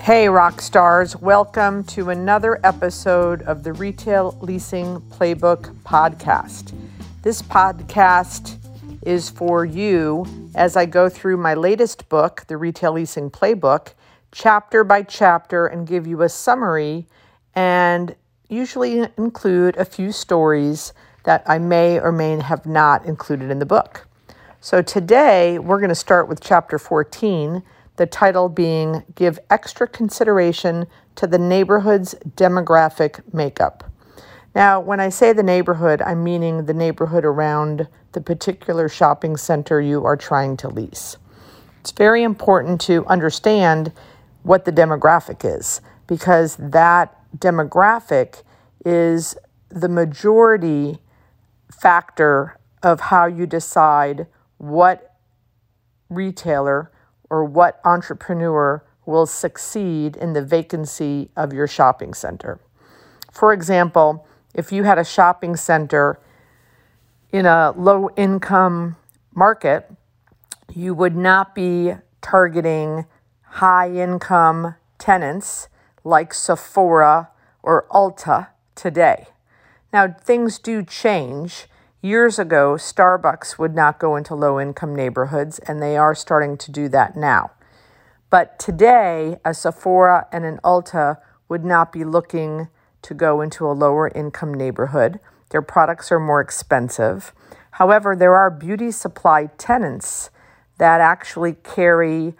Hey, rock stars, welcome to another episode of the Retail Leasing Playbook podcast. This podcast is for you as I go through my latest book, The Retail Leasing Playbook, chapter by chapter, and give you a summary and usually include a few stories that I may or may have not included in the book. So today we're going to start with chapter 14, the title being Give Extra Consideration to the Neighborhood's Demographic Makeup. Now, when I say the neighborhood, I'm meaning the neighborhood around the particular shopping center you are trying to lease. It's very important to understand what the demographic is because that demographic is the majority factor of how you decide what retailer or what entrepreneur will succeed in the vacancy of your shopping center. For example, if you had a shopping center in a low income market, you would not be targeting high income tenants like Sephora or Ulta today. Now, things do change. Years ago, Starbucks would not go into low income neighborhoods, and they are starting to do that now. But today, a Sephora and an Ulta would not be looking to go into a lower income neighborhood. Their products are more expensive. However, there are beauty supply tenants that actually carry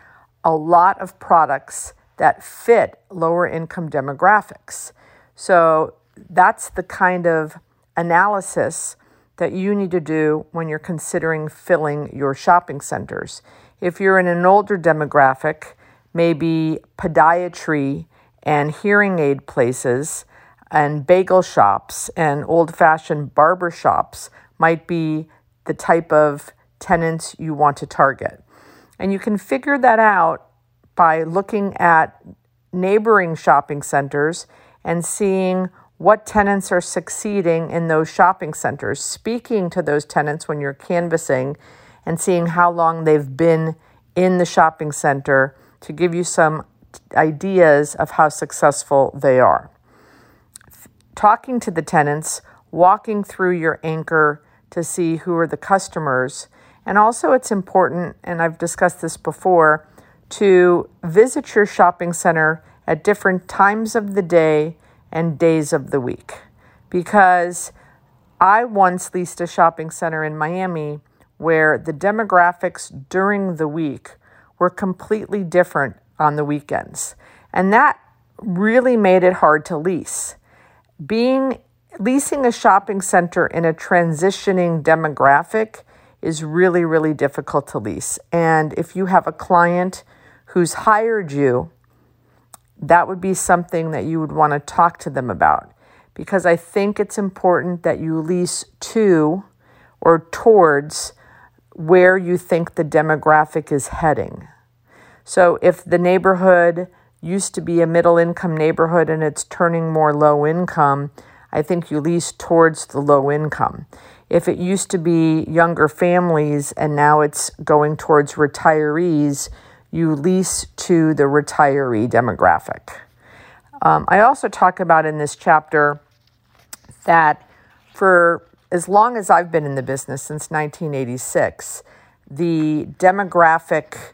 a lot of products that fit lower income demographics. So that's the kind of analysis that you need to do when you're considering filling your shopping centers. If you're in an older demographic, maybe podiatry and hearing aid places and bagel shops and old fashioned barber shops might be the type of tenants you want to target. And you can figure that out by looking at neighboring shopping centers and seeing what tenants are succeeding in those shopping centers, speaking to those tenants when you're canvassing and seeing how long they've been in the shopping center to give you some ideas of how successful they are. Talking to the tenants, walking through your anchor to see who are the customers. And also, it's important, and I've discussed this before, to visit your shopping center at different times of the day and days of the week. Because I once leased a shopping center in Miami where the demographics during the week were completely different on the weekends. And that really made it hard to lease. Being leasing a shopping center in a transitioning demographic is really, really difficult to lease. And if you have a client who's hired you, that would be something that you would want to talk to them about because I think it's important that you lease to or towards where you think the demographic is heading. So if the neighborhood used to be a middle income neighborhood and it's turning more low income, I think you lease towards the low income. If it used to be younger families and now it's going towards retirees, you lease to the retiree demographic. Um, I also talk about in this chapter that for as long as I've been in the business since 1986, the demographic,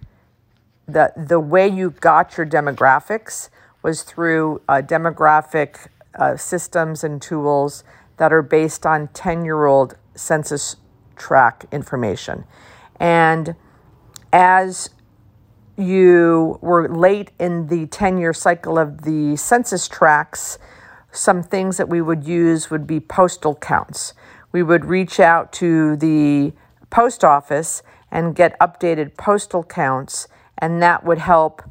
the, the way you got your demographics was through uh, demographic uh, systems and tools that are based on 10 year old census tract information. And as you were late in the 10 year cycle of the census tracts, some things that we would use would be postal counts. We would reach out to the post office and get updated postal counts, and that would help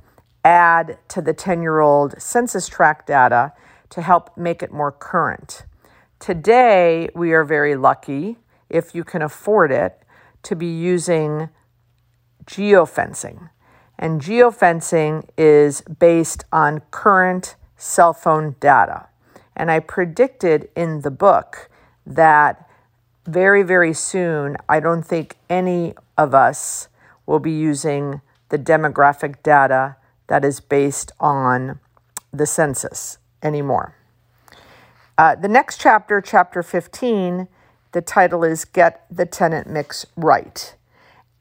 add to the 10 year old census tract data to help make it more current. Today, we are very lucky, if you can afford it, to be using geofencing. And geofencing is based on current cell phone data. And I predicted in the book that very, very soon, I don't think any of us will be using the demographic data that is based on the census anymore. Uh, the next chapter, chapter 15, the title is Get the Tenant Mix Right.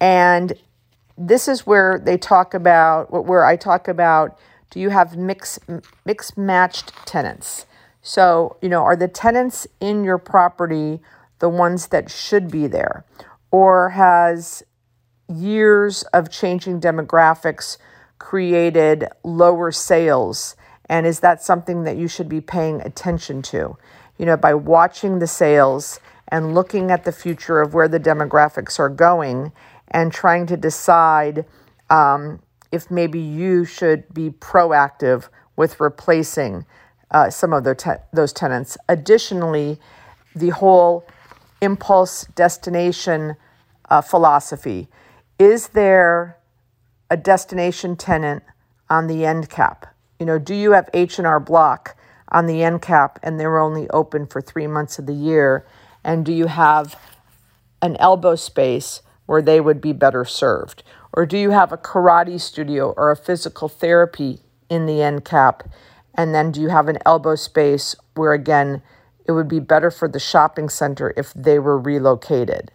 And this is where they talk about, where I talk about do you have mix, mix matched tenants? So, you know, are the tenants in your property the ones that should be there? Or has years of changing demographics created lower sales? And is that something that you should be paying attention to? You know, by watching the sales and looking at the future of where the demographics are going and trying to decide um, if maybe you should be proactive with replacing uh, some of te- those tenants. Additionally, the whole impulse destination uh, philosophy is there a destination tenant on the end cap? You know, do you have H&R Block on the end cap and they're only open for 3 months of the year and do you have an elbow space where they would be better served? Or do you have a karate studio or a physical therapy in the end cap? And then do you have an elbow space where, again, it would be better for the shopping center if they were relocated?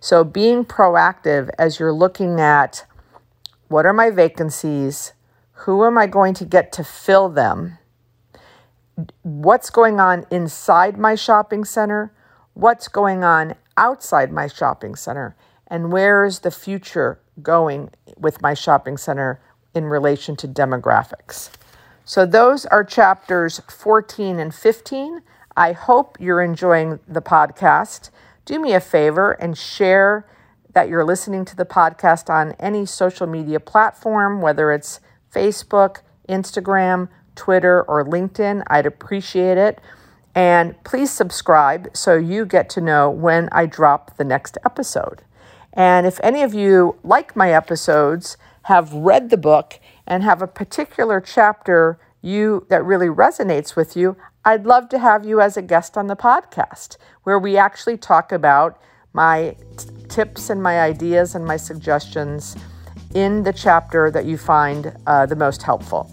So, being proactive as you're looking at what are my vacancies? Who am I going to get to fill them? What's going on inside my shopping center? What's going on outside my shopping center? And where is the future going with my shopping center in relation to demographics. So, those are chapters 14 and 15. I hope you're enjoying the podcast. Do me a favor and share that you're listening to the podcast on any social media platform, whether it's Facebook, Instagram, Twitter, or LinkedIn. I'd appreciate it. And please subscribe so you get to know when I drop the next episode. And if any of you like my episodes, have read the book, and have a particular chapter you that really resonates with you, I'd love to have you as a guest on the podcast where we actually talk about my t- tips and my ideas and my suggestions in the chapter that you find uh, the most helpful.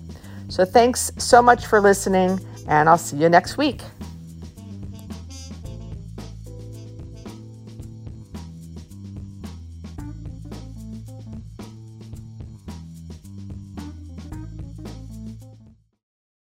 So, thanks so much for listening, and I'll see you next week.